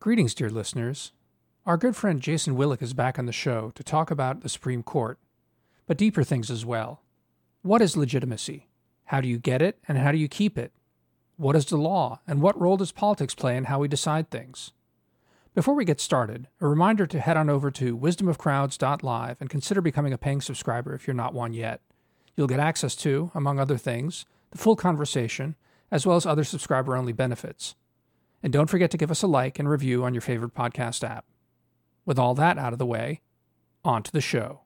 Greetings, dear listeners. Our good friend Jason Willick is back on the show to talk about the Supreme Court, but deeper things as well. What is legitimacy? How do you get it, and how do you keep it? What is the law, and what role does politics play in how we decide things? Before we get started, a reminder to head on over to wisdomofcrowds.live and consider becoming a paying subscriber if you're not one yet. You'll get access to, among other things, the full conversation, as well as other subscriber only benefits. And don't forget to give us a like and review on your favorite podcast app. With all that out of the way, on to the show.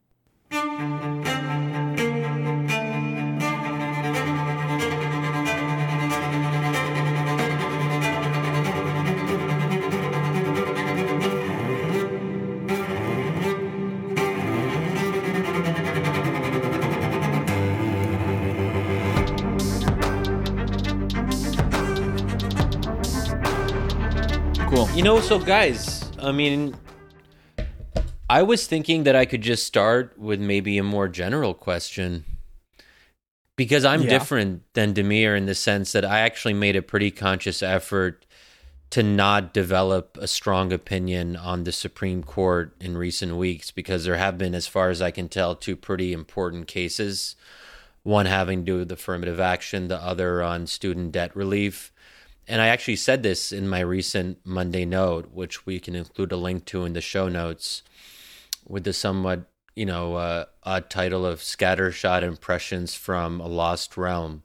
You know, so guys, I mean, I was thinking that I could just start with maybe a more general question because I'm Yeah. different than Damir in the sense that I actually made a pretty conscious effort to not develop a strong opinion on the Supreme Court in recent weeks because there have been, as far as I can tell, two pretty important cases. One having to do with affirmative action, the other on student debt relief. And I actually said this in my recent Monday note, which we can include a link to in the show notes, with the somewhat, you know, uh, odd title of Scattershot Impressions from a Lost Realm.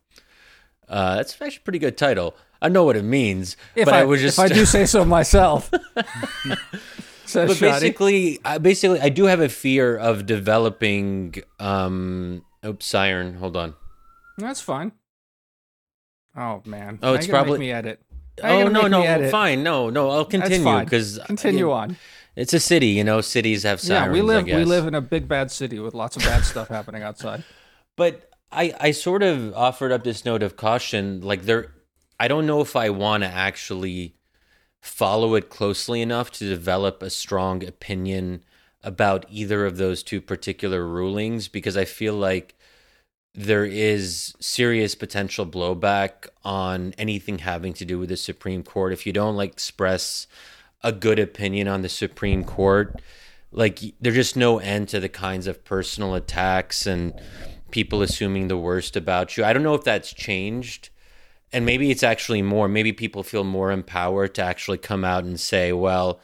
Uh, that's actually a pretty good title. I know what it means, If, but I, I, was just if I do say so myself. But Shadi. basically, I, basically, I do have a fear of developing. Um, oops, siren. Hold on. That's fine. Oh, man. Oh, it's probably- me edit. Oh no, no, fine, no, no. I'll continue because Continue on. It's a city, you know. Cities have sirens. yeah, we live I we live in a big bad city with lots of bad stuff happening outside. But I, I sort of offered up this note of caution. Like there, I don't know if I want to actually follow it closely enough to develop a strong opinion about either of those two particular rulings because I feel like there is serious potential blowback on anything having to do with the Supreme Court. If you don't like express a good opinion on the Supreme Court, like there's just no end to the kinds of personal attacks and people assuming the worst about you. I don't know if that's changed. And maybe it's actually more. Maybe people feel more empowered to actually come out and say, well,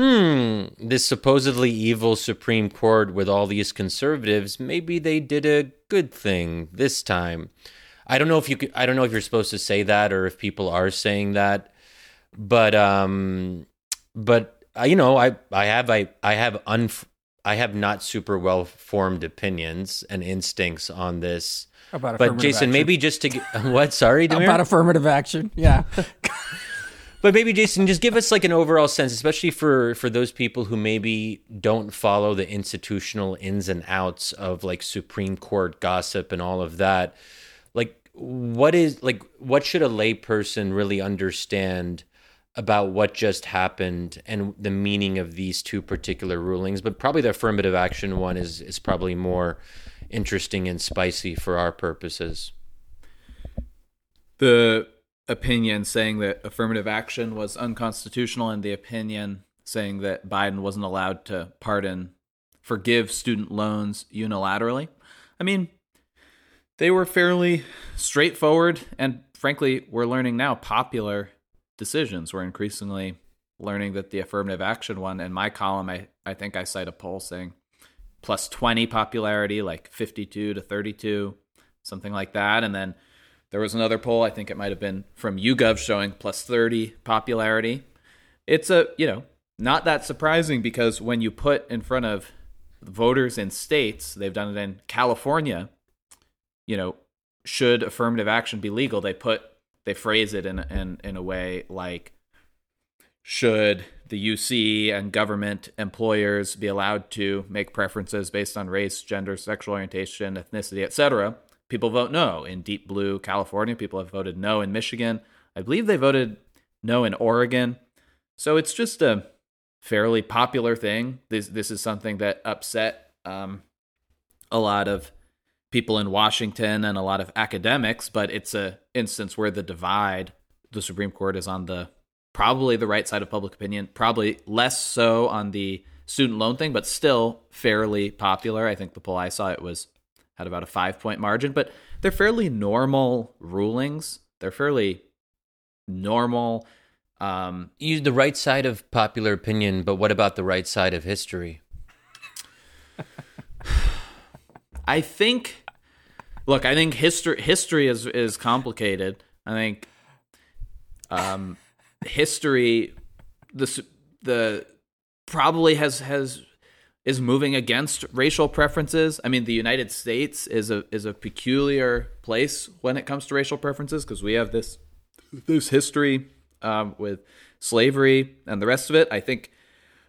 hmm, this supposedly evil Supreme Court with all these conservatives, maybe they did a good thing this time. I don't know if you could, I don't know if you're supposed to say that or if people are saying that, but um, but uh, you know, I I have I I have un I have not super well formed opinions and instincts on this. About But Jason, action. maybe just to get, what? Sorry, Damir? about affirmative action. Yeah. But maybe Jason, just give us like an overall sense, especially for for those people who maybe don't follow the institutional ins and outs of like Supreme Court gossip and all of that. Like, what is like what should a layperson really understand about what just happened and the meaning of these two particular rulings? But probably the affirmative action one is is probably more interesting and spicy for our purposes. the opinion saying that affirmative action was unconstitutional and the opinion saying that Biden wasn't allowed to pardon forgive student loans unilaterally. I mean, they were fairly straightforward and frankly, we're learning now popular decisions. We're increasingly learning that the affirmative action one in my column I, I think I cite a poll saying plus 20 popularity like 52 to 32 something like that and then there was another poll, I think it might have been from YouGov showing plus 30 popularity. It's a, you know, not that surprising because when you put in front of voters in states, they've done it in California, you know, should affirmative action be legal? They put they phrase it in in in a way like should the UC and government employers be allowed to make preferences based on race, gender, sexual orientation, ethnicity, etc.? People vote no. In deep blue California, people have voted no in Michigan. I believe they voted no in Oregon. So it's just a fairly popular thing. This this is something that upset um, a lot of people in Washington and a lot of academics, but it's a instance where the divide, the Supreme Court is on the probably the right side of public opinion, probably less so on the student loan thing, but still fairly popular. I think the poll I saw it was had about a five point margin, but they're fairly normal rulings. They're fairly normal. Um, you the right side of popular opinion, but what about the right side of history? I think. Look, I think history history is is complicated. I think um, history the the probably has has is moving against racial preferences. I mean, the United States is a is a peculiar place when it comes to racial preferences because we have this this history um, with slavery and the rest of it. I think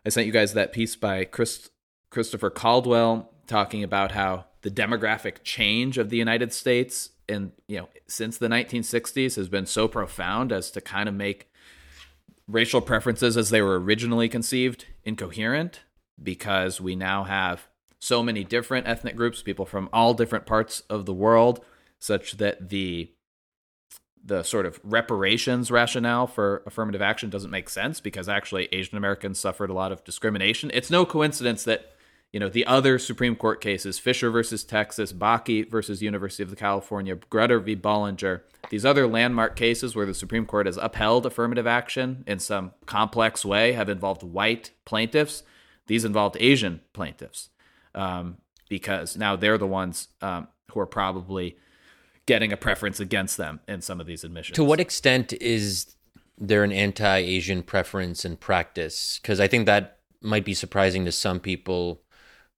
I sent you guys that piece by Chris, Christopher Caldwell talking about how the demographic change of the United States and you know since the 1960s has been so profound as to kind of make racial preferences as they were originally conceived incoherent because we now have so many different ethnic groups, people from all different parts of the world, such that the the sort of reparations rationale for affirmative action doesn't make sense because actually Asian Americans suffered a lot of discrimination. It's no coincidence that you know the other Supreme Court cases, Fisher versus Texas, Bakke versus University of California, Grutter v. Bollinger, these other landmark cases where the Supreme Court has upheld affirmative action in some complex way have involved white plaintiffs. These involved Asian plaintiffs um, because now they're the ones um, who are probably getting a preference against them in some of these admissions. To what extent is there an anti-Asian preference in practice? Because I think that might be surprising to some people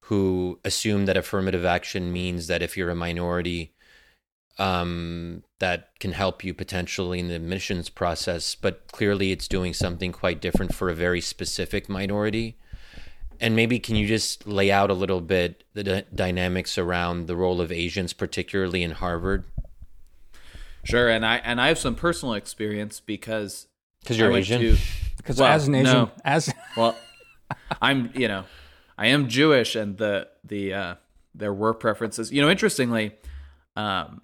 who assume that affirmative action means that if you're a minority, um, that can help you potentially in the admissions process. But clearly, it's doing something quite different for a very specific minority. And maybe can you just lay out a little bit the d- dynamics around the role of Asians, particularly in Harvard? Sure, and I and I have some personal experience because because you're Asian. Because well, as an Asian, no. as well, I'm you know, I am Jewish, and the the uh, there were preferences. You know, interestingly, um,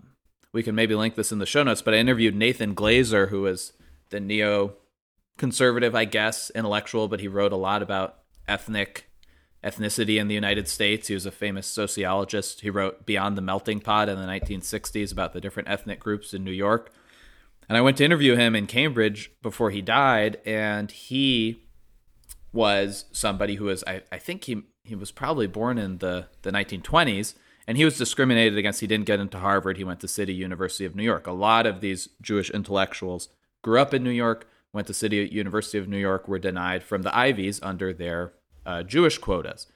we can maybe link this in the show notes. But I interviewed Nathan Glazer, who was the neo conservative, I guess, intellectual, but he wrote a lot about ethnic ethnicity in the United States. He was a famous sociologist. He wrote Beyond the Melting Pot in the 1960s about the different ethnic groups in New York. And I went to interview him in Cambridge before he died, and he was somebody who was I, I think he he was probably born in the, the 1920s and he was discriminated against. He didn't get into Harvard. He went to City University of New York. A lot of these Jewish intellectuals grew up in New York, went to City University of New York, were denied from the Ivies under their uh, Jewish quotas.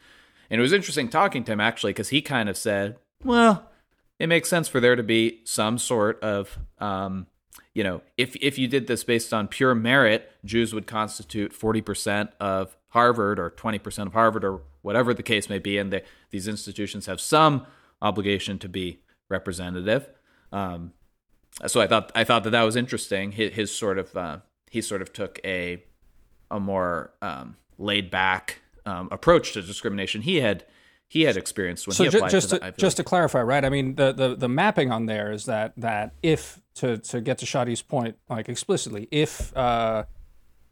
And it was interesting talking to him actually because he kind of said, well, it makes sense for there to be some sort of, um, you know, if if you did this based on pure merit, Jews would constitute forty percent of Harvard or twenty percent of Harvard or whatever the case may be, and the, these institutions have some obligation to be representative. Um, so I thought I thought that that was interesting. His, his sort of uh, he sort of took a a more um, laid back um, approach to discrimination he had he had experienced when so he applied just to, to just to clarify, right? I mean, the, the the mapping on there is that that if to to get to Shadi's point, like explicitly, if uh,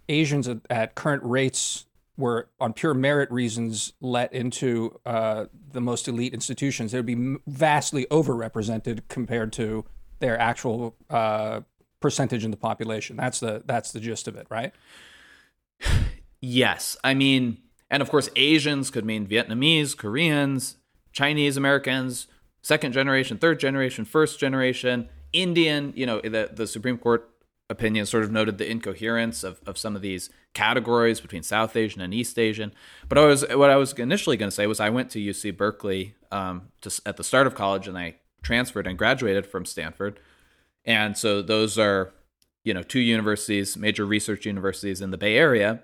Asians at, at, current rates were on pure merit reasons let into uh, the most elite institutions, they would be vastly overrepresented compared to their actual uh, percentage in the population. That's the that's the gist of it, right? Yes, I mean and of course, Asians could mean Vietnamese, Koreans, Chinese Americans, second generation, third generation, first generation, Indian. You know, the, the Supreme Court opinion sort of noted the incoherence of, of some of these categories between South Asian and East Asian. But I was what I was initially going to say was I went to UC Berkeley um, to, at the start of college, and I transferred and graduated from Stanford. And so those are, you know, two universities, major research universities in the Bay Area.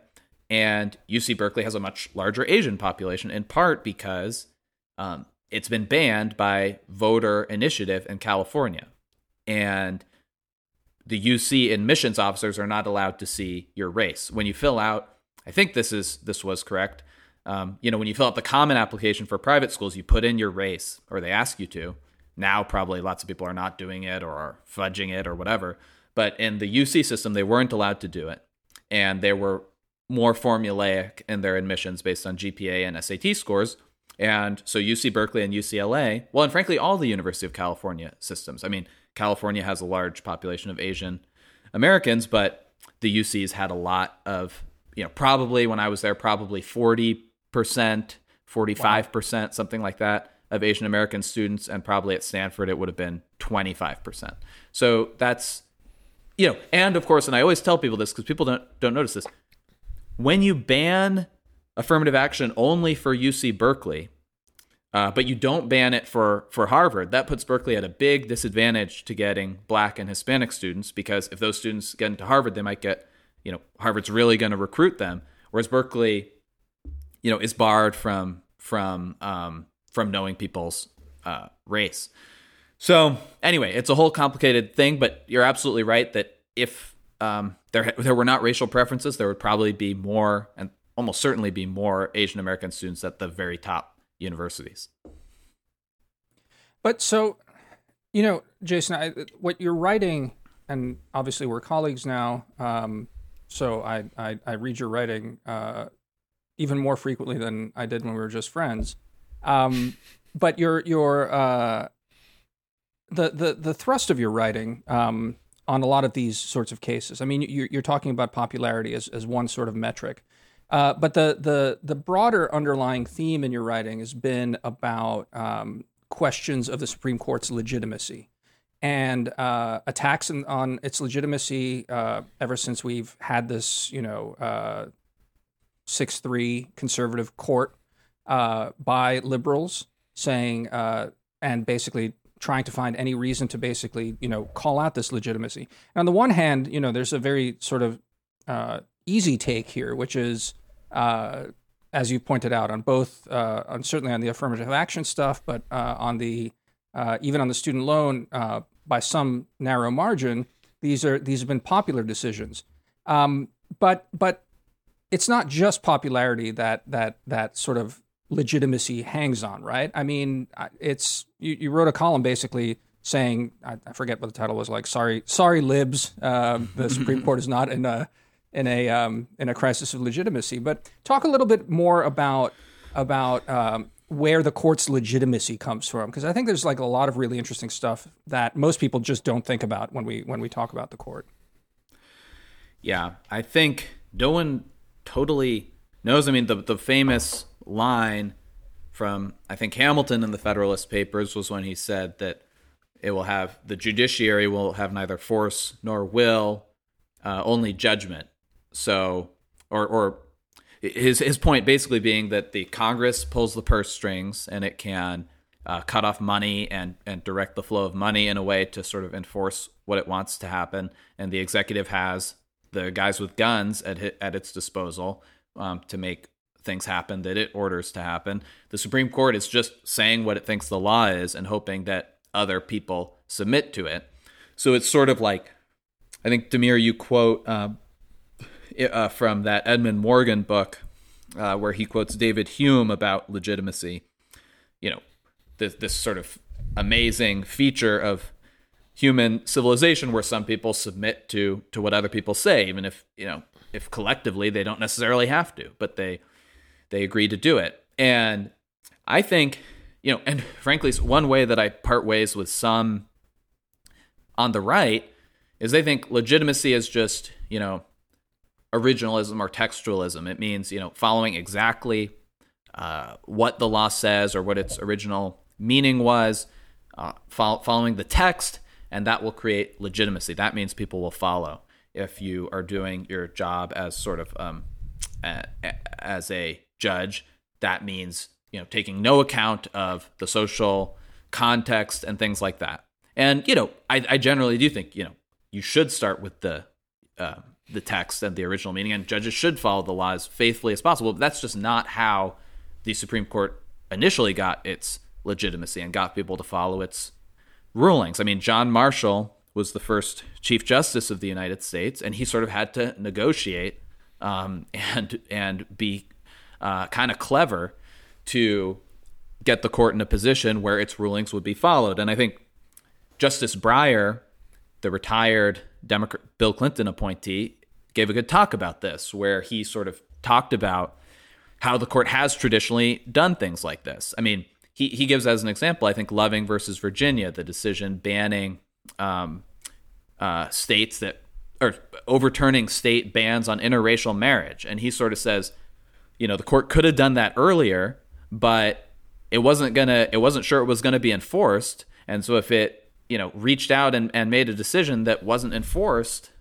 And UC Berkeley has a much larger Asian population, in part because um, it's been banned by voter initiative in California. And the UC admissions officers are not allowed to see your race. When you fill out, I think this is this was correct. Um, you know, when you fill out the common application for private schools, you put in your race, or they ask you to. Now, probably lots of people are not doing it or are fudging it or whatever. But in the UC system, they weren't allowed to do it. and they were more formulaic in their admissions based on GPA and SAT scores. And so UC Berkeley and UCLA, well, and frankly, all the University of California systems. I mean, California has a large population of Asian Americans, but the UCs had a lot of, you know, probably when I was there, probably 40%, 45%, wow. something like that of Asian American students. And probably at Stanford, it would have been 25%. So that's, you know, and of course, and I always tell people this because people don't, don't notice this. When you ban affirmative action only for UC Berkeley, uh, but you don't ban it for for Harvard. That puts Berkeley at a big disadvantage to getting black and Hispanic students because if those students get into Harvard, they might get, you know, Harvard's really going to recruit them, whereas Berkeley, you know, is barred from from um, from knowing people's uh, race. So anyway, it's a whole complicated thing, but you're absolutely right that if um, there there were not racial preferences, there would probably be more and almost certainly be more Asian American students at the very top universities. But so, you know, Jason, I, what you're writing, and obviously we're colleagues now, um, so I, I, I read your writing uh, even more frequently than I did when we were just friends. Um, but your your uh, the the the thrust of your writing um, on a lot of these sorts of cases. I mean, you're, you're talking about popularity as as one sort of metric. Uh, but the the the broader underlying theme in your writing has been about um, questions of the Supreme Court's legitimacy and uh, attacks on, on, its legitimacy uh, ever since we've had this, you know, uh, six three conservative court uh, by liberals saying and basically trying to find any reason to basically, you know, call out this legitimacy. And on the one hand, you know, there's a very sort of easy take here, which is, uh, as you pointed out, on both, uh, on certainly on the affirmative action stuff, but uh, on the uh, even on the student loan, uh, by some narrow margin, these are these have been popular decisions. Um, but but it's not just popularity that that that sort of legitimacy hangs on, right? I mean, it's you, you wrote a column basically saying I, I, forget what the title was like. Sorry, sorry, libs. Uh, the Supreme Court is not in a in a um, in a crisis of legitimacy. But talk a little bit more about about um, where the court's legitimacy comes from, because I think there's like a lot of really interesting stuff that most people just don't think about when we when we talk about the court. Yeah, I think one totally knows. I mean, the the famous line from I think Hamilton in the Federalist Papers was when he said that it will have the judiciary will have neither force nor will, uh, only judgment. So, or or his his point basically being that the Congress pulls the purse strings and it can uh, cut off money and and direct the flow of money in a way to sort of enforce what it wants to happen, and the executive has the guys with guns at at its disposal um, to make things happen that it orders to happen. The Supreme Court is just saying what it thinks the law is and hoping that other people submit to it. So it's sort of like, I think Damir, you quote uh, uh, from that Edmund Morgan book, uh, where he quotes David Hume about legitimacy. You know, this this sort of amazing feature of human civilization, where some people submit to to what other people say, even if you know if collectively they don't necessarily have to, but they they agree to do it. And I think you know, and frankly, it's one way that I part ways with some on the right is they think legitimacy is just you know originalism or textualism. It means, you know, following exactly uh, what the law says or what its original meaning was, uh, fo- following the text, and that will create legitimacy. That means people will follow if you are doing your job as sort of um, a, as a judge. That means you know taking no account of the social context and things like that. And you know, I, I generally do think you know you should start with the uh, the text and the original meaning, and judges should follow the law as faithfully as possible. But that's just not how the Supreme Court initially got its legitimacy and got people to follow its rulings. I mean, John Marshall was the first Chief Justice of the United States, and he sort of had to negotiate um, and and be uh, kind of clever to get the court in a position where its rulings would be followed. And I think Justice Breyer, the retired Democrat Bill Clinton appointee, gave a good talk about this, where he sort of talked about how the court has traditionally done things like this. I mean, he, he gives as an example, I think, Loving versus Virginia, the decision banning um, uh, states that, or overturning state bans on interracial marriage. And he sort of says, you know, the court could have done that earlier, but it wasn't gonna, it wasn't sure it was gonna be enforced. And so if it, you know, reached out and, and made a decision that wasn't enforced,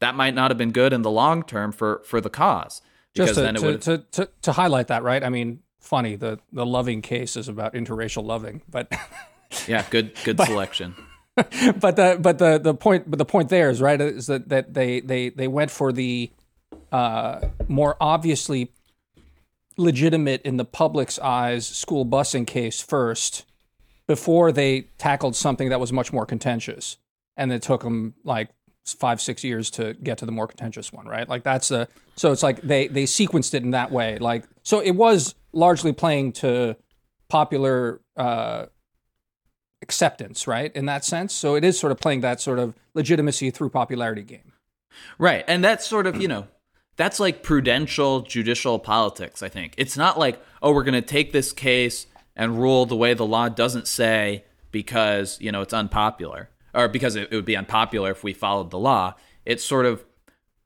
that might not have been good in the long term for for the cause. Just to, to, to, to, to highlight that, right? I mean, funny the the loving case is about interracial loving, but yeah, good good but, selection. but the but the the point but the point there is right is that that they they they went for the uh, more obviously legitimate in the public's eyes school busing case first before they tackled something that was much more contentious. And it took them like five six years to get to the more contentious one right? Like that's the so it's like they they sequenced it in that way. Like so it was largely playing to popular uh acceptance right in that sense so it is sort of playing that sort of legitimacy through popularity game right and that's sort of you know that's like prudential judicial politics i think it's not like oh we're going to take this case and rule the way the law doesn't say because you know it's unpopular or because it, it would be unpopular if we followed the law. It's sort of,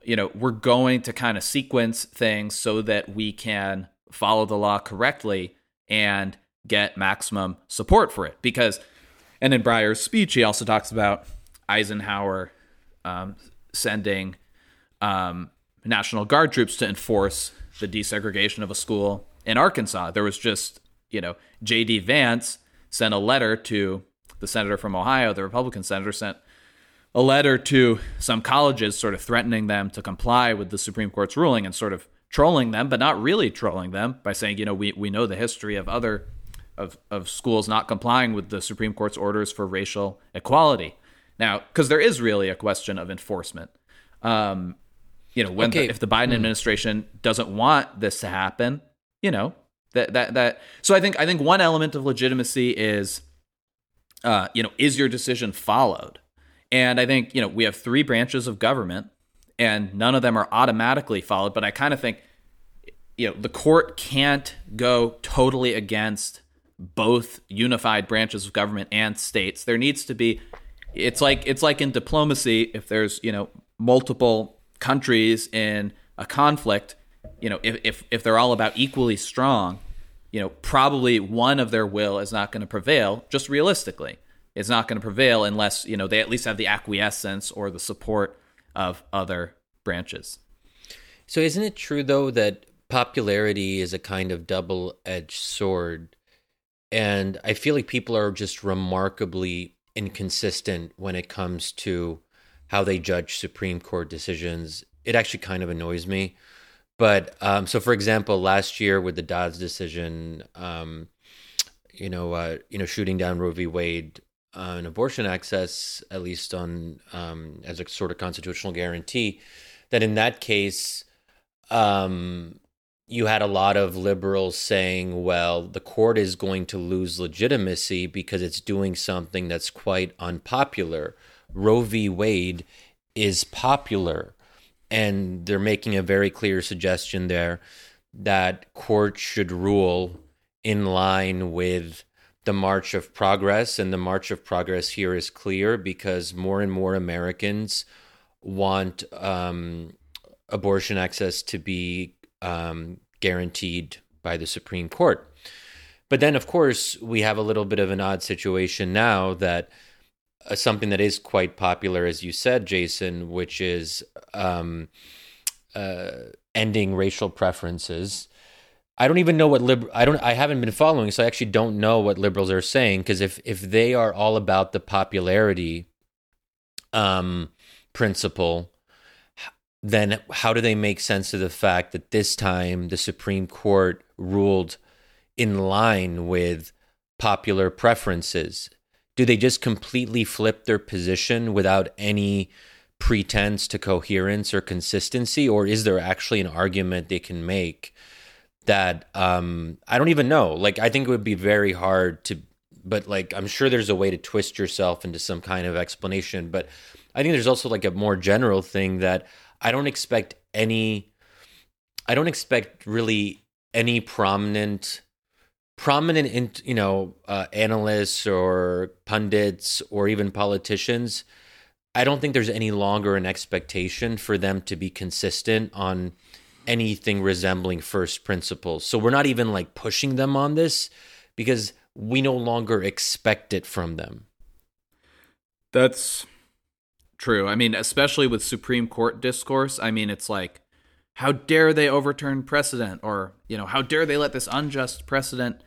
you know, we're going to kind of sequence things so that we can follow the law correctly and get maximum support for it. Because, and in Breyer's speech, he also talks about Eisenhower um, sending um, National Guard troops to enforce the desegregation of a school in Arkansas. There was just, you know, J.D. Vance sent a letter to the senator from Ohio, the Republican senator, sent a letter to some colleges sort of threatening them to comply with the Supreme Court's ruling and sort of trolling them, but not really trolling them by saying, you know, we, we know the history of other of, of schools not complying with the Supreme Court's orders for racial equality. Now, because there is really a question of enforcement. Um, you know, when okay. the, if the Biden mm. administration doesn't want this to happen, you know, that that that. So I think I think one element of legitimacy is uh, you know, is your decision followed? And I think, you know, we have three branches of government and none of them are automatically followed. But I kind of think, you know, the court can't go totally against both unified branches of government and states. There needs to be, it's like, it's like in diplomacy, if there's, you know, multiple countries in a conflict, you know, if, if, if they're all about equally strong, you know, probably one of their will is not going to prevail, just realistically. It's not going to prevail unless, you know, they at least have the acquiescence or the support of other branches. So isn't it true though that popularity is a kind of double-edged sword? And I feel like people are just remarkably inconsistent when it comes to how they judge Supreme Court decisions. It actually kind of annoys me. But um, so, for example, last year with the Dobbs decision, um, you know, uh, you know, shooting down Roe v. Wade on abortion access, at least on um, as a sort of constitutional guarantee, that in that case, um, you had a lot of liberals saying, "Well, the court is going to lose legitimacy because it's doing something that's quite unpopular." Roe v. Wade is popular and they're making a very clear suggestion there that courts should rule in line with the march of progress and the march of progress here is clear because more and more americans want um, abortion access to be um, guaranteed by the supreme court but then of course we have a little bit of an odd situation now that uh, something that is quite popular, as you said, Jason, which is um, uh, ending racial preferences. I don't even know what lib. I don't. I haven't been following, so I actually don't know what liberals are saying. Because if if they are all about the popularity um, principle, then how do they make sense of the fact that this time the Supreme Court ruled in line with popular preferences? do they just completely flip their position without any pretense to coherence or consistency? Or is there actually an argument they can make that um i don't even know. Like i think it would be very hard to but like i'm sure there's a way to twist yourself into some kind of explanation. But i think there's also like a more general thing that I don't expect any I don't expect really any prominent prominent in, you know uh, analysts or pundits or even politicians I don't think there's any longer an expectation for them to be consistent on anything resembling first principles. So we're not even like pushing them on this because we no longer expect it from them. That's true. I mean, especially with Supreme Court discourse, I mean, it's like, how dare they overturn precedent? Or, you know, how dare they let this unjust precedent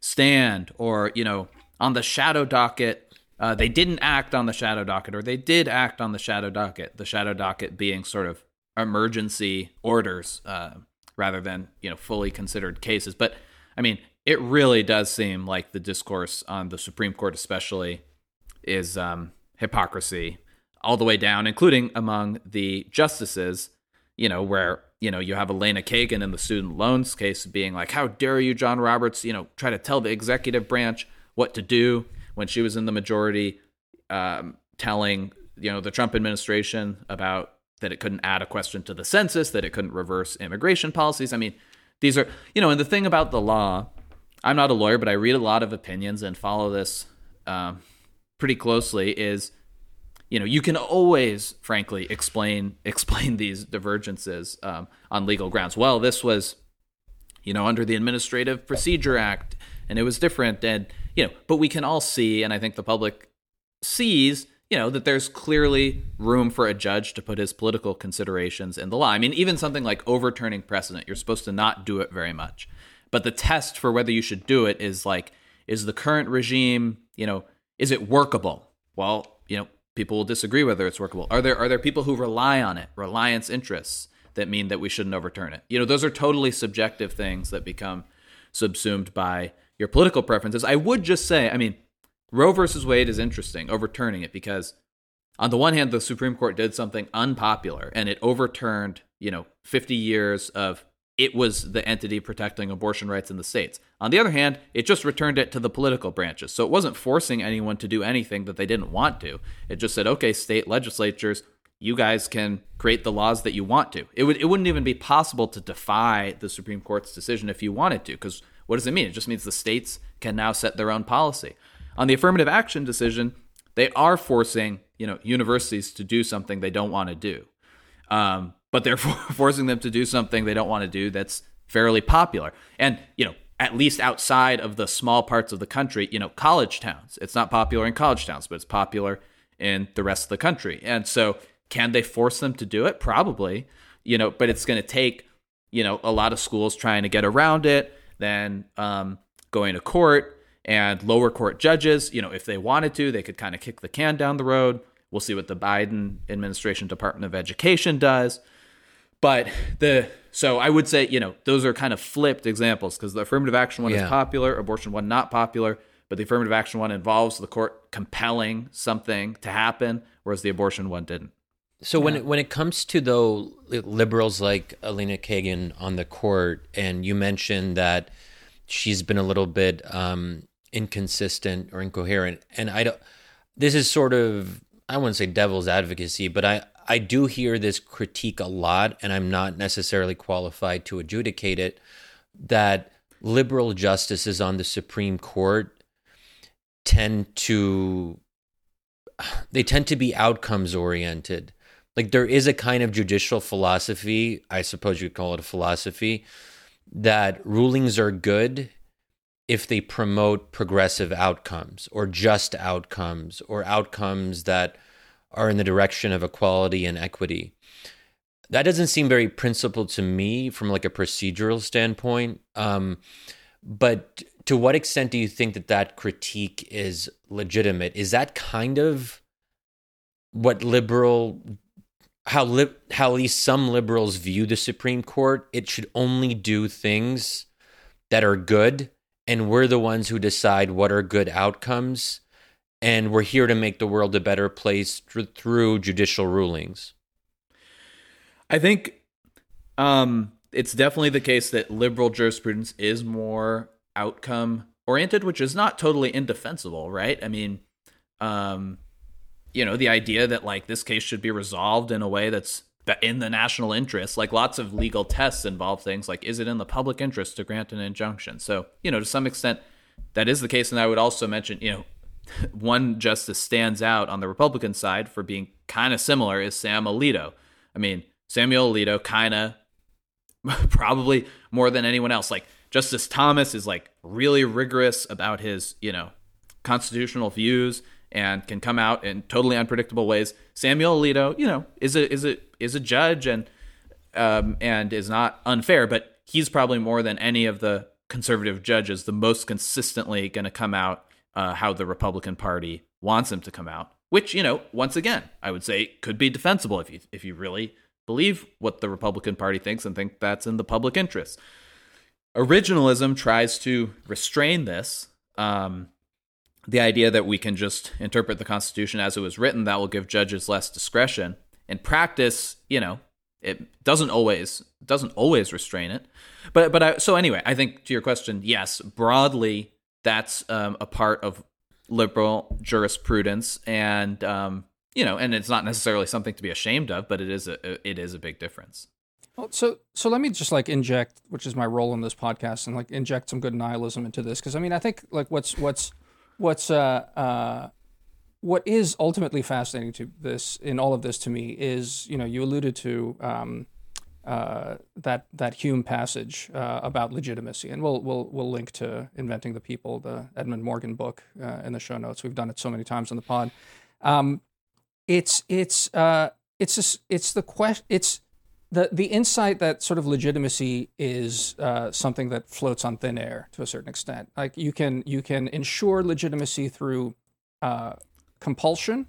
stand? Or, you know, on the shadow docket, uh, they didn't act on the shadow docket, or they did act on the shadow docket. The shadow docket being sort of emergency orders uh, rather than you know fully considered cases. But I mean, it really does seem like the discourse on the Supreme Court, especially, is um, hypocrisy all the way down, including among the justices. You know, where you know you have Elena Kagan in the student loans case being like, "How dare you, John Roberts? You know, try to tell the executive branch what to do." when she was in the majority, um, telling you know the Trump administration about that it couldn't add a question to the census, that it couldn't reverse immigration policies. I mean, these are you know, and the thing about the law, I'm not a lawyer, but I read a lot of opinions and follow this um, pretty closely. Is you know you can always frankly explain explain these divergences um, on legal grounds well this was you know under the administrative procedure act and it was different and you know, but we can all see, and I think the public sees, you know, that there's clearly room for a judge to put his political considerations in the law. I mean, even something like overturning precedent, you're supposed to not do it very much. But the test for whether you should do it is like, is the current regime, you know, is it workable? Well, you know, people will disagree whether it's workable. Are there are there people who rely on it, reliance interests that mean that we shouldn't overturn it? You know, those are totally subjective things that become subsumed by your political preferences. I would just say, I mean, Roe versus Wade is interesting, overturning it because on the one hand, the Supreme Court did something unpopular and it overturned, you know, 50 years of it was the entity protecting abortion rights in the states. On the other hand, it just returned it to the political branches. So it wasn't forcing anyone to do anything that they didn't want to. It just said, okay, state legislatures, you guys can create the laws that you want to. It would it wouldn't even be possible to defy the Supreme Court's decision if you wanted to, because what does it mean? It just means the states can now set their own policy. On the affirmative action decision, they are forcing you know universities to do something they don't want to do, um, but they're forcing them to do something they don't want to do that's fairly popular. And you know, at least outside of the small parts of the country, you know, college towns. It's not popular in college towns, but it's popular in the rest of the country. And so, can they force them to do it? Probably. You know, but it's going to take you know a lot of schools trying to get around it then um, going to court and lower court judges, you know, if they wanted to, they could kind of kick the can down the road. We'll see what the Biden administration Department of Education does. But the so I would say, you know, those are kind of flipped examples because the affirmative action one yeah. is popular, abortion one not popular, but the affirmative action one involves the court compelling something to happen, whereas the abortion one didn't. So yeah. when it, when it comes to though liberals like Elena Kagan on the court, and you mentioned that she's been a little bit um, inconsistent or incoherent, and I don't. This is sort of I wouldn't say devil's advocacy, but I I do hear this critique a lot, and I'm not necessarily qualified to adjudicate it. That liberal justices on the Supreme Court tend to they tend to be outcomes oriented like there is a kind of judicial philosophy, I suppose you could call it a philosophy, that rulings are good if they promote progressive outcomes or just outcomes or outcomes that are in the direction of equality and equity. That doesn't seem very principled to me from like a procedural standpoint. Um, but to what extent do you think that that critique is legitimate? Is that kind of what liberal how li- how at least some liberals view the Supreme Court. It should only do things that are good, and we're the ones who decide what are good outcomes. And we're here to make the world a better place th- through judicial rulings. I think um, it's definitely the case that liberal jurisprudence is more outcome oriented, which is not totally indefensible, right? I mean, um, you know the idea that like this case should be resolved in a way that's in the national interest. Like lots of legal tests involve things like is it in the public interest to grant an injunction? So, you know, to some extent that is the case and I would also mention, you know, one justice stands out on the Republican side for being kind of similar is Sam Alito. I mean, Samuel Alito kind of probably more than anyone else like Justice Thomas is like really rigorous about his, you know, constitutional views and can come out in totally unpredictable ways. Samuel Alito, you know, is a is a is a judge and um, and is not unfair, but he's probably more than any of the conservative judges the most consistently going to come out uh, how the Republican Party wants him to come out. Which you know, once again, I would say could be defensible if you if you really believe what the Republican Party thinks and think that's in the public interest. Originalism tries to restrain this. Um, the idea that we can just interpret the Constitution as it was written, that will give judges less discretion. In practice, you know, it doesn't always doesn't always restrain it. But but I, so anyway, I think to your question, yes, broadly that's um, a part of liberal jurisprudence, and um, you know, and it's not necessarily something to be ashamed of, but it is a it is a big difference. Well, so so let me just like inject, which is my role in this podcast, and like inject some good nihilism into this, because I mean, I think like what's what's what's uh, uh, what is ultimately fascinating to this in all of this to me is you know you alluded to um, uh, that that Hume passage uh, about legitimacy, and we'll we'll we'll link to Inventing the People, the Edmund Morgan book, uh, in the show notes. We've done it so many times on the pod. Um, it's it's uh, it's it's the question it's the the insight that sort of legitimacy is uh, something that floats on thin air to a certain extent. Like you can you can ensure legitimacy through compulsion,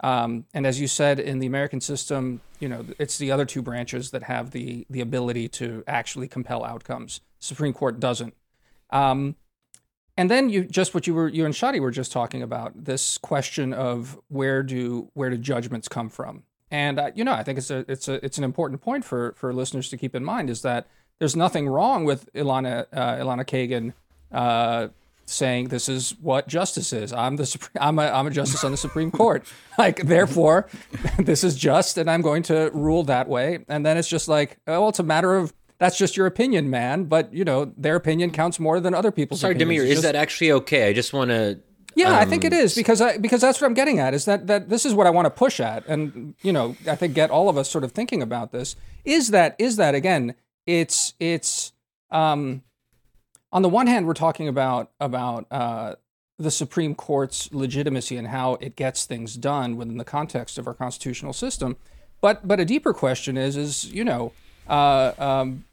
um, and as you said in the American system, you know it's the other two branches that have the the ability to actually compel outcomes. Supreme Court doesn't. Um, and then you just what you were you and Shadi were just talking about this question of where do where do judgments come from and uh, you know, I think it's a it's a it's an important point for for listeners to keep in mind is that there's nothing wrong with Ilana uh, Elena Kagan uh, saying this is what justice is. I'm the I'm a I'm a justice on the Supreme Court. Like therefore, this is just, and I'm going to rule that way. And then it's just like, oh, well, it's a matter of that's just your opinion, man. But you know, their opinion counts more than other people's. Sorry, opinions. Damir, is just, that actually okay? I just want to yeah, um, I think it um, because I, because that's what I'm getting at is that that this is what I want to push at, and you know I think get all of us sort of thinking about this is that is that again it's it's um, on the one hand we're talking about about uh, the Supreme Court's legitimacy and how it gets things done within the context of our constitutional system, but but a deeper question is is you know uh, um,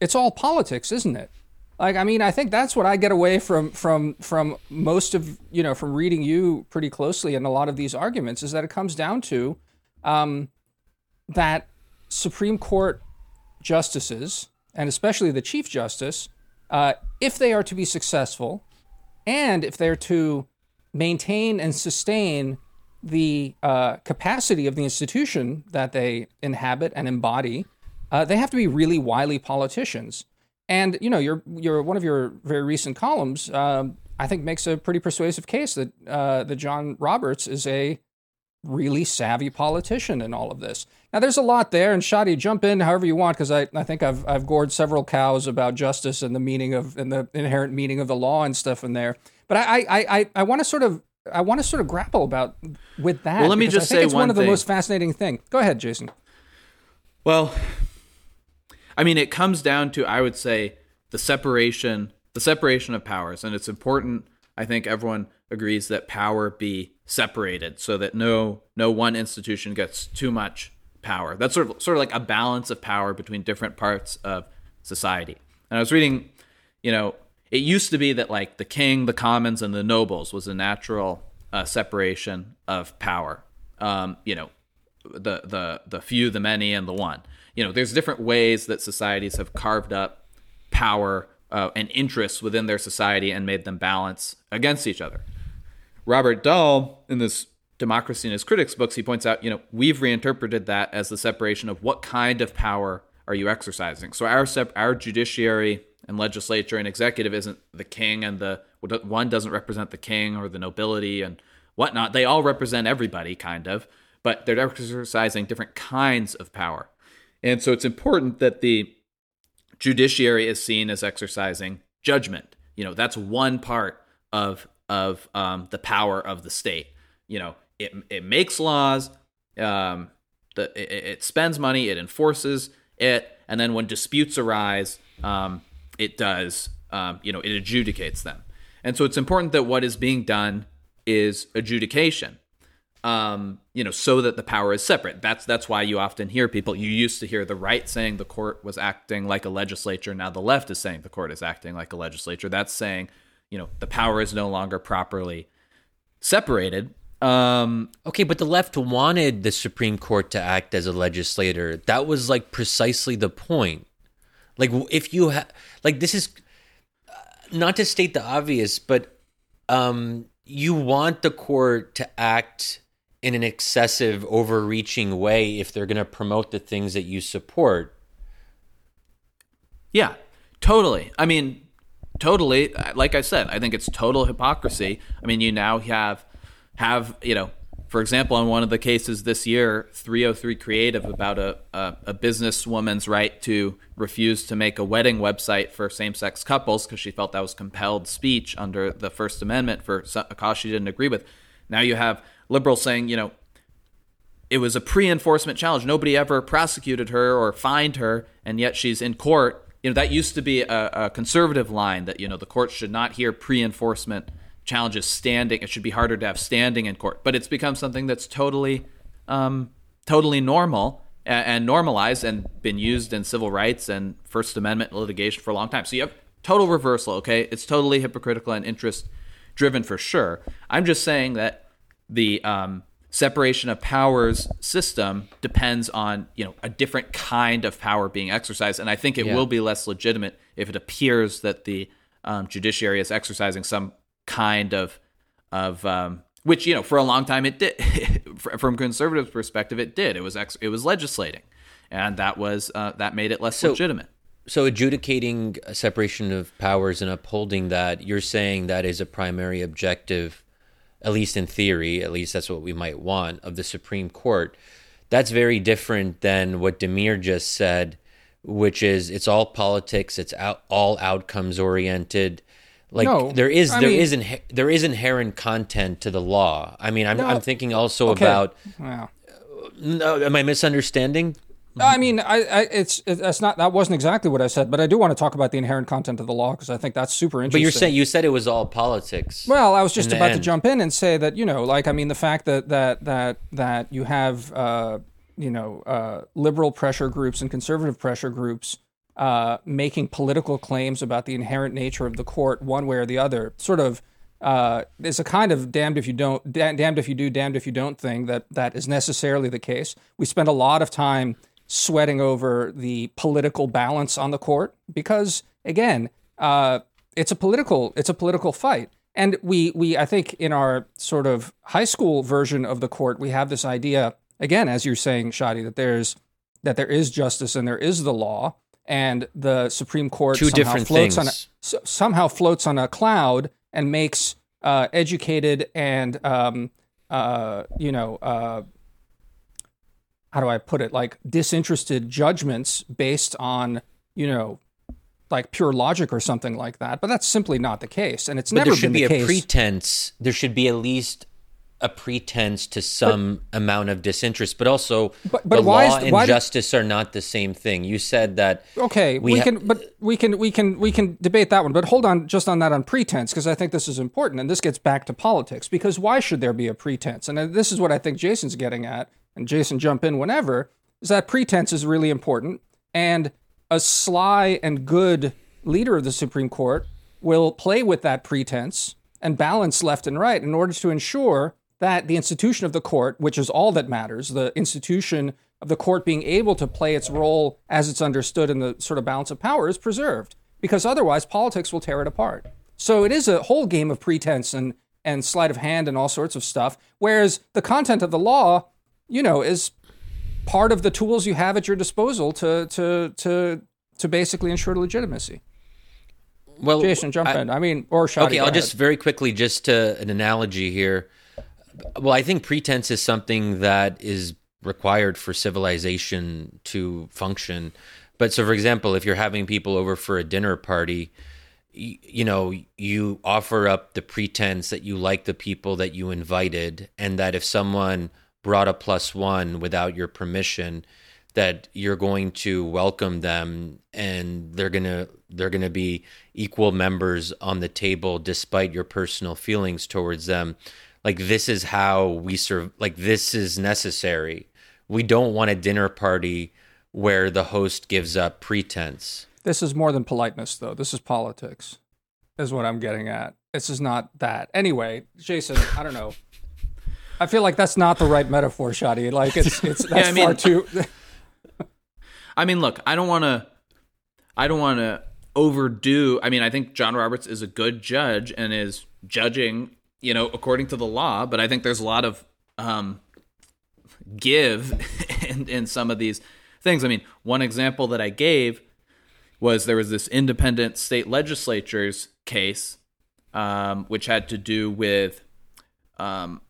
it's all politics, isn't it? Like, I mean, I think that's what I get away from from from most of you know from reading you pretty closely in a lot of these arguments is that it comes down to um, that Supreme Court justices and especially the Chief Justice, uh, if they are to be successful, and if they're to maintain and sustain the uh, capacity of the institution that they inhabit and embody, uh, they have to be really wily politicians. And you know, your your one of your very recent columns, um, I think, makes a pretty persuasive case that uh, that John Roberts is a really savvy politician in all of this. Now, there's a lot there, and Shadi, jump in however you want, because I, I think I've I've gored several cows about justice and the meaning of and the inherent meaning of the law and stuff in there. But I I I, I want to sort of I want to sort of grapple about with that. Well, let me just I think say it's one, one of the most fascinating thing. Go ahead, Jason. Well, I mean, it comes down to I would say the separation, the separation of powers, and it's important. I think everyone agrees that power be separated so that no no one institution gets too much power. That's sort of sort of like a balance of power between different parts of society. And I was reading, you know, it used to be that like the king, the commons, and the nobles was a natural uh, separation of power. Um, you know, the the the few, the many, and the one you know, there's different ways that societies have carved up power uh, and interests within their society and made them balance against each other. Robert Dahl, in this Democracy and Its Critics books, he points out, you know, we've reinterpreted that as the separation of what kind of power are you exercising. So our sep- our judiciary and legislature and executive isn't the king and the one doesn't represent the king or the nobility and whatnot. They all represent everybody, kind of but they're exercising different kinds of power. And so it's important that the judiciary is seen as exercising judgment. You know, that's one part of of um, the power of the state. You know, it it makes laws, um, the it, it spends money, it enforces it, and then when disputes arise, um, it does um, you know it adjudicates them. And so it's important that what is being done is adjudication. Um, you know, so that the power is separate. That's that's why you often hear people. You used to hear the right saying the court was acting like a legislature. Now the left is saying the court is acting like a legislature. That's saying, you know, the power is no longer properly separated. Um, okay, but the left wanted the Supreme Court to act as a legislator. That was like precisely the point. Like, if you have, like, this is not to state the obvious, but um, you want the court to act in an excessive, overreaching way if they're going to promote the things that you support. Yeah, totally. I mean, totally. Like I said, I think it's total hypocrisy. I mean, you now have have you know for example, on one of the cases this year, 303 Creative about a, a, a businesswoman's right to refuse to make a wedding website for same sex couples because she felt that was compelled speech under the First Amendment for a cause she didn't agree with. Now you have liberals saying, you know, it was a pre enforcement challenge. Nobody ever prosecuted her or fined her, and yet she's in court. You know, that used to be a, a conservative line that, you know, the court should not hear pre enforcement challenges standing. It should be harder to have standing in court, but it's become something that's totally, um, totally normal and, and normalized and been used in civil rights and First Amendment litigation for a long time. So you have total reversal. Okay, it's totally hypocritical and interest driven for sure. I'm just saying that the um, separation of powers system depends on you know a different kind of power being exercised, and I think it yeah. will be less legitimate if it appears that the um, judiciary is exercising some kind of of um, which you know for a long time it did from conservative perspective it did. It was ex- it was legislating. And that was uh, that made it less so, legitimate. so adjudicating a separation of powers and upholding that you're saying that is a primary objective at least in theory at least that's what we might want of the supreme court that's very different than what Damir just said which is it's all politics it's out, all outcomes oriented like no, there is I there mean, is in, there is inherent content to the law. I mean, I'm no, I'm thinking also okay. about. Wow. Uh, am I misunderstanding? I mean, I, I it's it, that's not that wasn't exactly what I said, but I do want to talk about the inherent content of the law because I think that's super interesting. But you're saying you said it was all politics. Well, I was just about to jump in and say that you know, like I mean, the fact that that that that you have uh, you know uh, liberal pressure groups and conservative pressure groups uh, making political claims about the inherent nature of the court, one way or the other, sort of uh, is a kind of damned if you don't, damned if you do, damned if you don't thing that that is necessarily the case. We spend a lot of time sweating over the political balance on the court because, again, uh, it's a political it's a political fight. And we we I think in our sort of high school version of the court, we have this idea again, as you're saying, Shadi, that there's that there is justice and there is the law, and the Supreme Court Two somehow floats things. on a, somehow floats on a cloud and makes uh, educated and um, uh, you know uh, how do I put it like disinterested judgments based on you know like pure logic or something like that. But that's simply not the case, and it's but never there should been be the a pretense. There should be at least a pretense to some but, amount of disinterest, but also but, but the law is, and justice are not the same thing. You said that okay, we, we ha- can, but we can we can we can debate that one. But hold on, just on that on pretense, because I think this is important, and this gets back to politics. Because why should there be a pretense? And uh, this is what I think Jason's getting at, and Jason jump in whenever. Is that pretense is really important, and a sly and good leader of the Supreme Court will play with that pretense and balance left and right in order to ensure that the institution of the court, which is all that matters, the institution of the court being able to play its role as it's understood in the sort of balance of power is preserved, because otherwise politics will tear it apart. So it is a whole game of pretense and, and sleight of hand and all sorts of stuff, whereas the content of the law, you know, is part of the tools you have at your disposal to to to to basically ensure legitimacy. Well, Jason, jump I, in. I mean, or Shadi, okay, I'll ahead. just very quickly, just to, an analogy here Well, I think pretense is something that is required for civilization to function. But so, for example, if you're having people over for a dinner party, you, you know, you offer up the pretense that you like the people that you invited, and that if someone brought a plus one without your permission, that you're going to welcome them and they're going to they're going to be equal members on the table despite your personal feelings towards them like this is how we serve like this is necessary we don't want a dinner party where the host gives up pretense This is more than politeness, though. This is politics, is what I'm getting at. This is not that. Anyway, Jason, I don't know. I feel like that's not the right metaphor, Shadi. Like it's it's that's I mean- far too. I mean, look, I don't want to, I don't want to overdo. I mean, I think John Roberts is a good judge and is judging, you know, according to the law. But I think there's a lot of um, give in, in some of these things. I mean, one example that I gave was there was this independent state legislatures case, um, which had to do with, um,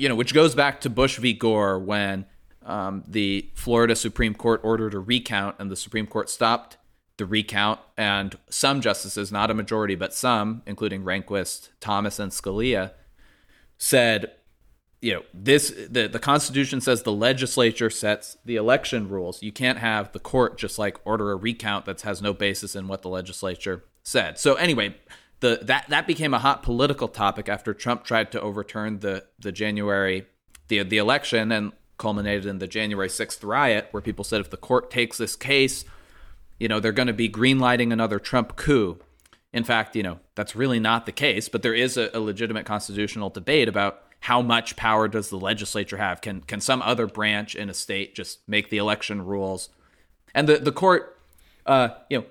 you know, which goes back to Bush v. Gore when um, the Florida Supreme Court ordered a recount, and the Supreme Court stopped the recount. And some justices, not a majority, but some, including Rehnquist, Thomas, and Scalia, said, you know, this the the Constitution says the legislature sets the election rules. You can't have the court just like order a recount that has no basis in what the legislature said. So anyway, the that that became a hot political topic after Trump tried to overturn the the January the the election and culminated in the January 6th riot where people said if the court takes this case, you know, they're going to be greenlighting another Trump coup. In fact, you know, that's really not the case, but there is a, a legitimate constitutional debate about how much power does the legislature have? Can can some other branch in a state just make the election rules? And the the court, uh, you know,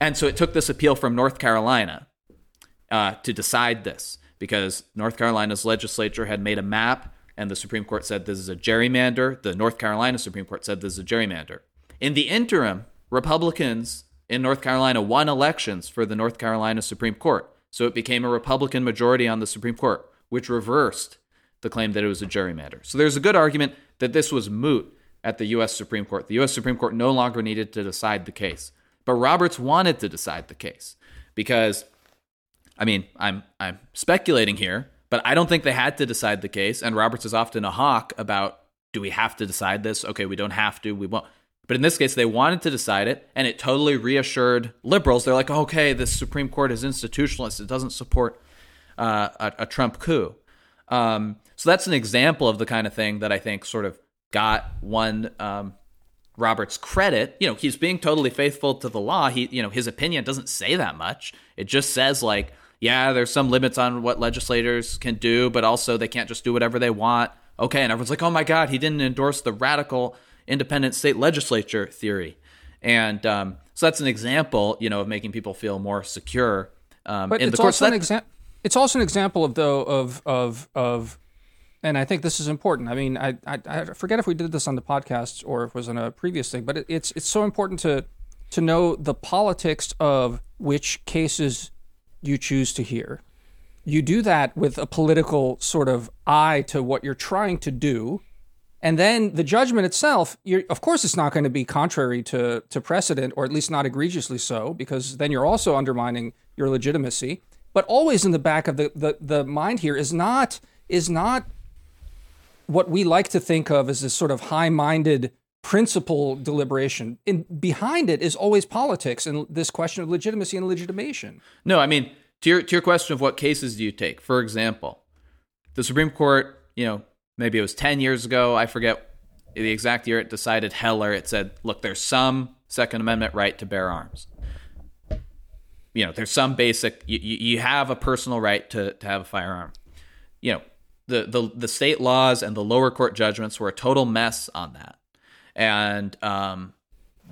and so it took this appeal from North Carolina uh, to decide this because North Carolina's legislature had made a map, and the Supreme Court said this is a gerrymander. The North Carolina Supreme Court said this is a gerrymander. In the interim, Republicans in North Carolina won elections for the North Carolina Supreme Court, so it became a Republican majority on the Supreme Court, which reversed the claim that it was a gerrymander. So there's a good argument that this was moot at the U.S. Supreme Court. The U.S. Supreme Court no longer needed to decide the case. But Roberts wanted to decide the case because, I mean, I'm, I'm speculating here, but I don't think they had to decide the case. And Roberts is often a hawk about do we have to decide this? Okay, we don't have to. We won't. But in this case, they wanted to decide it, and it totally reassured liberals. They're like, okay, the Supreme Court is institutionalist. It doesn't support uh, a, a Trump coup. Um, so that's an example of the kind of thing that I think sort of got one um, Roberts credit. You know, he's being totally faithful to the law. He, you know, his opinion doesn't say that much. It just says like, yeah, there's some limits on what legislators can do, but also they can't just do whatever they want. Okay, and everyone's like, oh my god, he didn't endorse the radical independent state legislature theory, and um, so that's an example, you know, of making people feel more secure. Um, But in it's the also an example. It's also an example of though of of of, and I think this is important. I mean, I, I I forget if we did this on the podcast or if it was on a previous thing, but it, it's it's so important to to know the politics of which cases you choose to hear. You do that with a political sort of eye to what you're trying to do, and then the judgment itself, of course, it's not going to be contrary to, to precedent, or at least not egregiously so, because then you're also undermining your legitimacy. But always in the back of the, the, the mind here is not is not what we like to think of as this sort of high-minded principle deliberation. And behind it is always politics and this question of legitimacy and legitimation. No, I mean to your to your question of what cases do you take? For example, the Supreme Court, you know, maybe it was ten years ago, I forget the exact year it decided Heller. It said, look, there's some Second Amendment right to bear arms. You know, there's some basic. You you have a personal right to to have a firearm. You know, the the the state laws and the lower court judgments were a total mess on that. And um,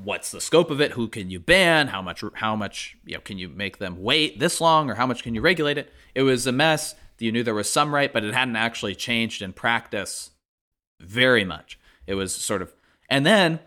what's the scope of it? Who can you ban? How much? How much? You know, can you make them wait this long, or how much can you regulate it? It was a mess. You knew there was some right, but it hadn't actually changed in practice very much. It was sort of, and then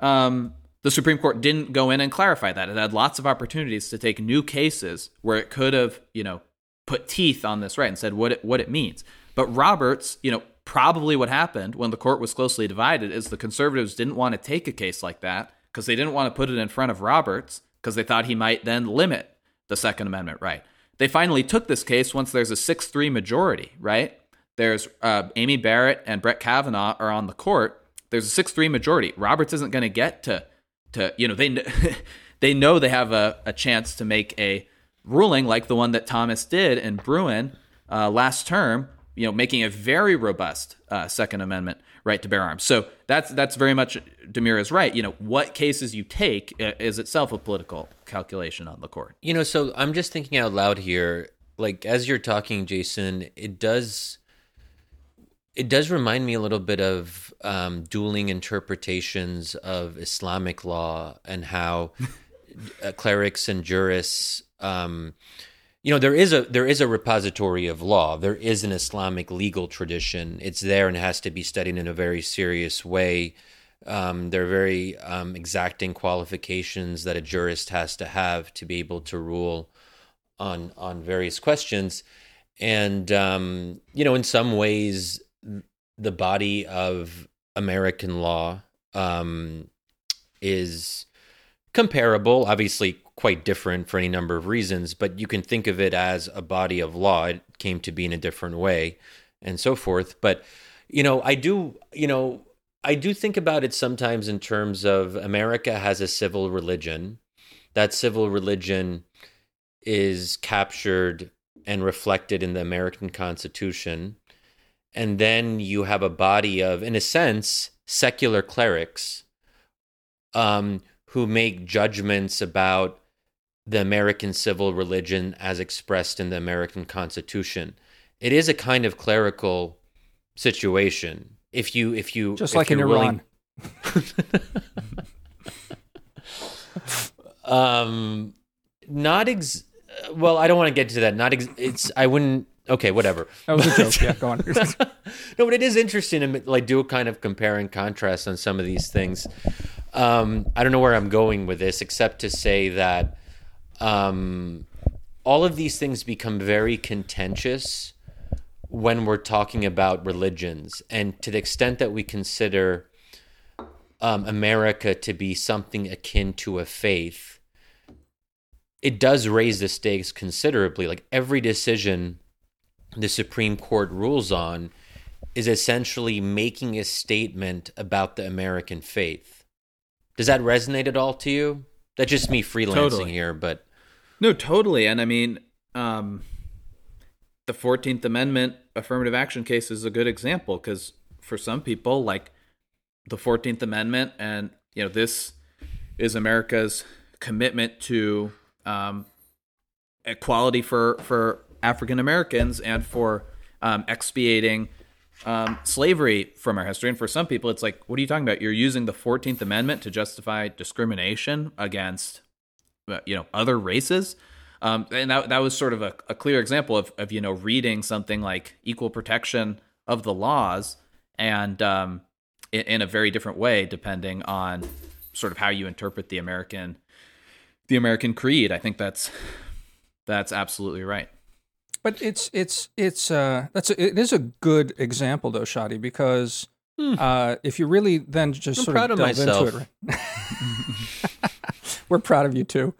um, the Supreme Court didn't go in and clarify that. It had lots of opportunities to take new cases where it could have, you know, put teeth on this right and said what it what it means. But Roberts, you know, probably what happened when the court was closely divided is the conservatives didn't want to take a case like that because they didn't want to put it in front of Roberts because they thought he might then limit the Second Amendment right. They finally took this case once there's a 6 3 majority, right? There's uh, Amy Barrett and Brett Kavanaugh are on the court. There's a 6 3 majority. Roberts isn't going to get to, to, you know, they, they know they have a, a chance to make a ruling like the one that Thomas did in Bruen uh, last term, you know, making a very robust uh, Second Amendment right to bear arms. So that's that's very much Damir is right. You know, what cases you take uh, is itself a political calculation on the court. You know, so I'm just thinking out loud here. Like as you're talking, Jason, it does it does remind me a little bit of um, dueling interpretations of Islamic law and how uh, clerics and jurists. Um, you know there is a there is a repository of law. There is an islamic legal tradition. It's there and it has to be studied in a very serious way. Um, there are very um, exacting qualifications that a jurist has to have to be able to rule on on various questions. And um, you know in some ways the body of american law um, is comparable. Obviously quite different for any number of reasons, but you can think of it as a body of law. It came to be in a different way and so forth. But, you know, I do, you know, I do think about it sometimes in terms of America has a civil religion. That civil religion is captured and reflected in the American Constitution. And then you have a body of, in a sense, secular clerics um, who make judgments about the American civil religion as expressed in the American Constitution. It is a kind of clerical situation. If you if you just if like in Iran. um not ex well, I don't want to get to that. Not ex- it's I wouldn't okay, whatever. That was a joke. yeah, go on. no, but it is interesting to like do a kind of compare and contrast on some of these things. Um, I don't know where I'm going with this, except to say that um, all of these things become very contentious when we're talking about religions. And to the extent that we consider um, America to be something akin to a faith, it does raise the stakes considerably. Like every decision the Supreme Court rules on is essentially making a statement about the American faith. Does that resonate at all to you? That's just me freelancing totally. here, but no, totally. And I mean, um, the Fourteenth Amendment affirmative action case is a good example because for some people, like the Fourteenth Amendment, and you know, this is America's commitment to um, equality for for African Americans and for um, expiating um, slavery from our history. And for some people, it's like, what are you talking about? You're using the Fourteenth Amendment to justify discrimination against, uh, you know, other races. Um, and that that was sort of a, a clear example of, of you know reading something like equal protection of the laws and um, in, in a very different way depending on sort of how you interpret the American the American creed. I think that's that's absolutely right. But it's it's it's uh that's a, it is a good example though, Shadi, because hmm. uh, if you really then just I'm sort of delve myself. into it, we're proud of you too.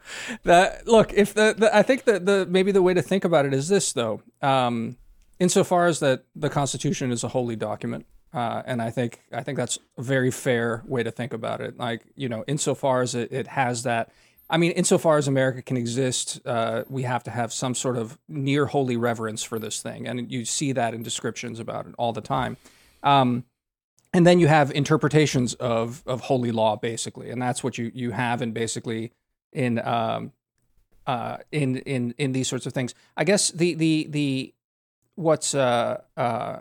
That look, if the, the I think that the maybe the way to think about it is this though, um, insofar as that the Constitution is a holy document, uh, and I think I think that's a very fair way to think about it. Like you know, insofar as it, it has that I mean, insofar as America can exist, uh, we have to have some sort of near holy reverence for this thing, and you see that in descriptions about it all the time. Um, and then you have interpretations of of holy law, basically, and that's what you you have in basically in um, uh, in in in these sorts of things. I guess the the the what's uh, uh,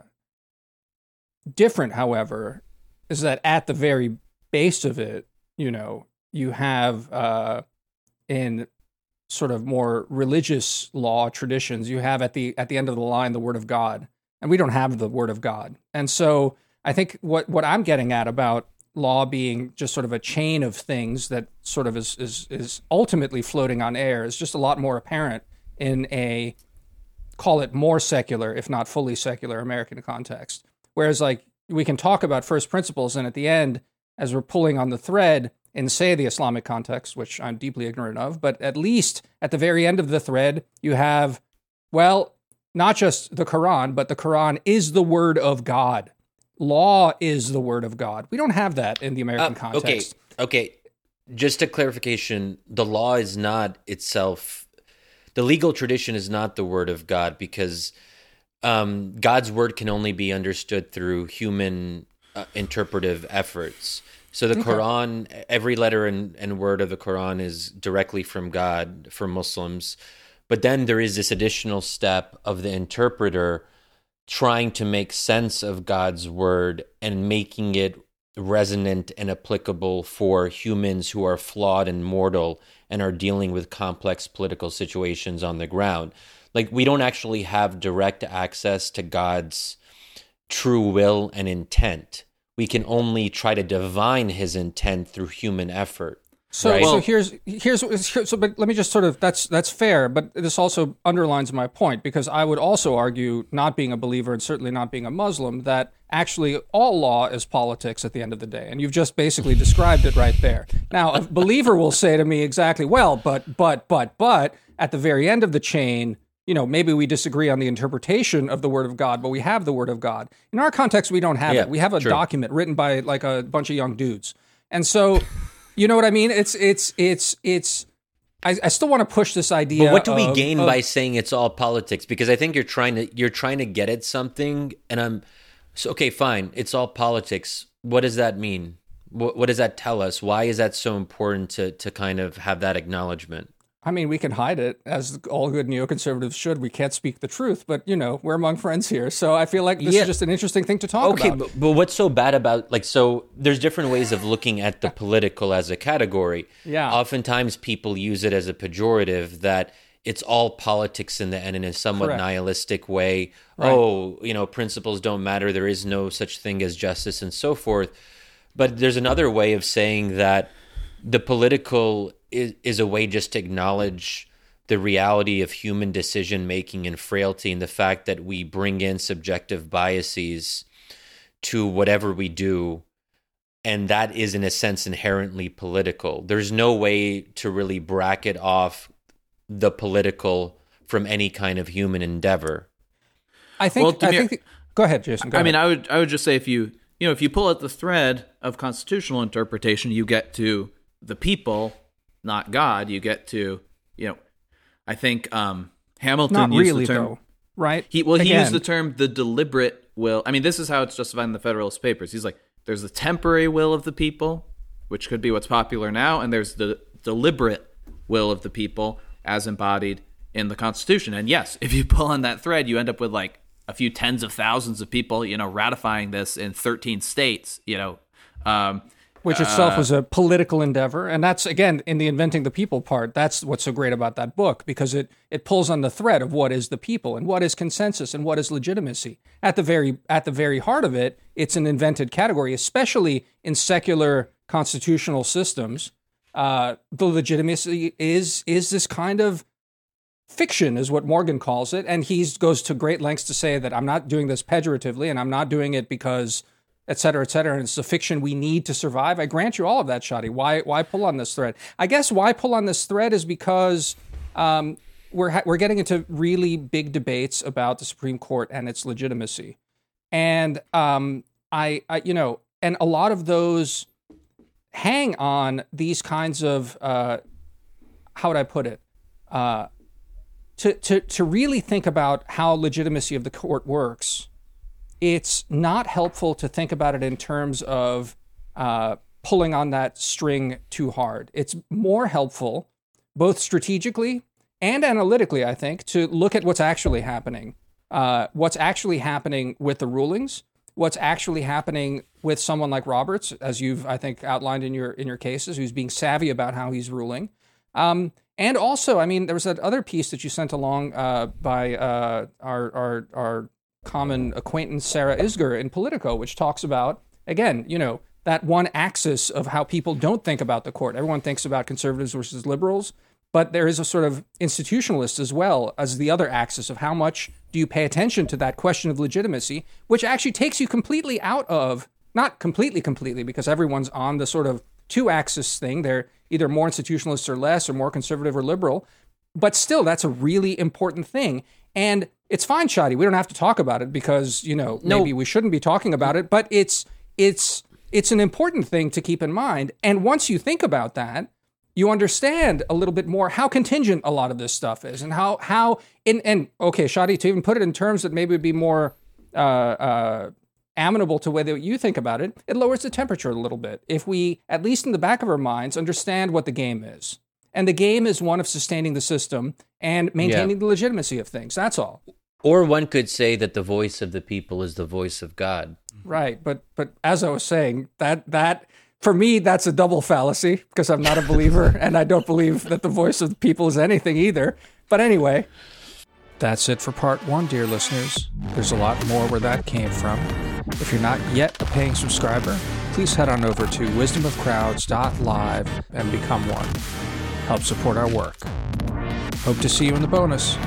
different, however, is that at the very base of it, you know, you have uh, in sort of more religious law traditions, you have at the at the end of the line the word of God, and we don't have the word of God. And so I think what what I'm getting at about law being just sort of a chain of things that sort of is is is ultimately floating on air is just a lot more apparent in a call it more secular, if not fully secular American context. Whereas, like, we can talk about first principles, and at the end, as we're pulling on the thread in, say, the Islamic context, which I'm deeply ignorant of, but at least at the very end of the thread, you have, well, not just the Quran, but the Quran is the word of God. Law is the word of God. We don't have that in the American uh, context. Okay, okay. Just a clarification: the law is not itself. The legal tradition is not the word of God because um, God's word can only be understood through human uh, interpretive efforts. So the okay. Quran, every letter and, and word of the Quran is directly from God for Muslims. But then there is this additional step of the interpreter trying to make sense of God's word and making it resonant and applicable for humans who are flawed and mortal and are dealing with complex political situations on the ground like we don't actually have direct access to God's true will and intent. We can only try to divine his intent through human effort. So, right? so here's here's so. But let me just sort of that's that's fair. But this also underlines my point because I would also argue, not being a believer and certainly not being a Muslim, that actually all law is politics at the end of the day, and you've just basically described it right there. Now, a believer will say to me exactly, well, but but but but at the very end of the chain, you know, maybe we disagree on the interpretation of the word of God, but we have the word of God. In our context, we don't have yeah, it. We have a true. document written by like a bunch of young dudes. And so, you know what I mean? It's, it's, it's, it's, I, I still want to push this idea. But what do of, we gain of, by saying it's all politics? Because I think you're trying to, you're trying to get at something and I'm, so, okay, fine. It's all politics. What does that mean? What, what does that tell us? Why is that so important to, to kind of have that acknowledgement? I mean, we can hide it as all good neoconservatives should. We can't speak the truth, but you know, we're among friends here. So I feel like this yeah. is just an interesting thing to talk okay, about. Okay, but, but what's so bad about like so there's different ways of looking at the political as a category. Yeah. Oftentimes people use it as a pejorative that it's all politics in the end in a somewhat Correct. nihilistic way. Right. Oh, you know, principles don't matter. There is no such thing as justice and so forth. But there's another way of saying that the political is, is a way just to acknowledge the reality of human decision making and frailty and the fact that we bring in subjective biases to whatever we do and that is in a sense inherently political there's no way to really bracket off the political from any kind of human endeavor i think well, i think the, go ahead jason go i ahead. mean i would i would just say if you you know if you pull out the thread of constitutional interpretation you get to the people not God, you get to, you know, I think um, Hamilton not used really, the term, though, right? He well, he Again. used the term the deliberate will. I mean, this is how it's justified in the Federalist Papers. He's like, there's the temporary will of the people, which could be what's popular now, and there's the deliberate will of the people as embodied in the Constitution. And yes, if you pull on that thread, you end up with like a few tens of thousands of people, you know, ratifying this in 13 states, you know. Um, which itself uh, was a political endeavor. And that's again in the inventing the people part that's what's so great about that book because it it pulls on the thread of what is the people and what is consensus and what is legitimacy. At the very at the very heart of it it's an invented category especially in secular constitutional systems. Uh, the legitimacy is is this kind of fiction is what morgan calls it. And he goes to great lengths to say that i'm not doing this pejoratively and i'm not doing it because et cetera, et cetera. And it's the fiction we need to survive. I grant you all of that, Shadi. Why, why pull on this thread? I guess why pull on this thread is because um, we're ha- we're getting into really big debates about the Supreme Court and its legitimacy, and um, I, I, you know, and a lot of those hang on these kinds of uh, how would I put it? Uh, to, to, to really think about how legitimacy of the court works, it's not helpful to think about it in terms of uh, pulling on that string too hard. It's more helpful, both strategically and analytically, I think, to look at what's actually happening. Uh, what's actually happening with the rulings, what's actually happening with someone like Roberts, as you've I think outlined in your in your cases, who's being savvy about how he's ruling. Um, and also, I mean, there was that other piece that you sent along uh, by uh, our, our our common acquaintance Sarah Isgur in Politico, which talks about, again, you know, that one axis of how people don't think about the court. Everyone thinks about conservatives versus liberals. but there is a sort of institutionalist as well as the other axis of how much do you pay attention to that question of legitimacy, which actually takes you completely out of, not completely, completely, because everyone's on the sort of two axis thing. They're either more institutionalist or less, or more conservative or liberal. But still, that's a really important thing. And it's fine, Shadi. We don't have to talk about it because, you know, No. maybe we shouldn't be talking about it, but it's it's it's an important thing to keep in mind. And once you think about that, you understand a little bit more how contingent a lot of this stuff is and how how in and okay, Shadi, to even put it in terms that maybe would be more uh, uh, amenable to that you think about it, it lowers the temperature a little bit. If we, at least in the back of our minds, understand what the game is. And the game is one of sustaining the system and maintaining the legitimacy of things. That's all. Or one could say that the voice of the people is the voice of God. Right. But but as I was saying, that that for me that's a double fallacy because I'm not a believer and I don't believe that the voice of the people is anything either. But anyway, that's it for part 1, dear listeners. There's a lot more where that came from. If you're not yet a paying subscriber, please head on over to wisdomofcrowds.live and become one help support our work. Hope to see you in the bonus.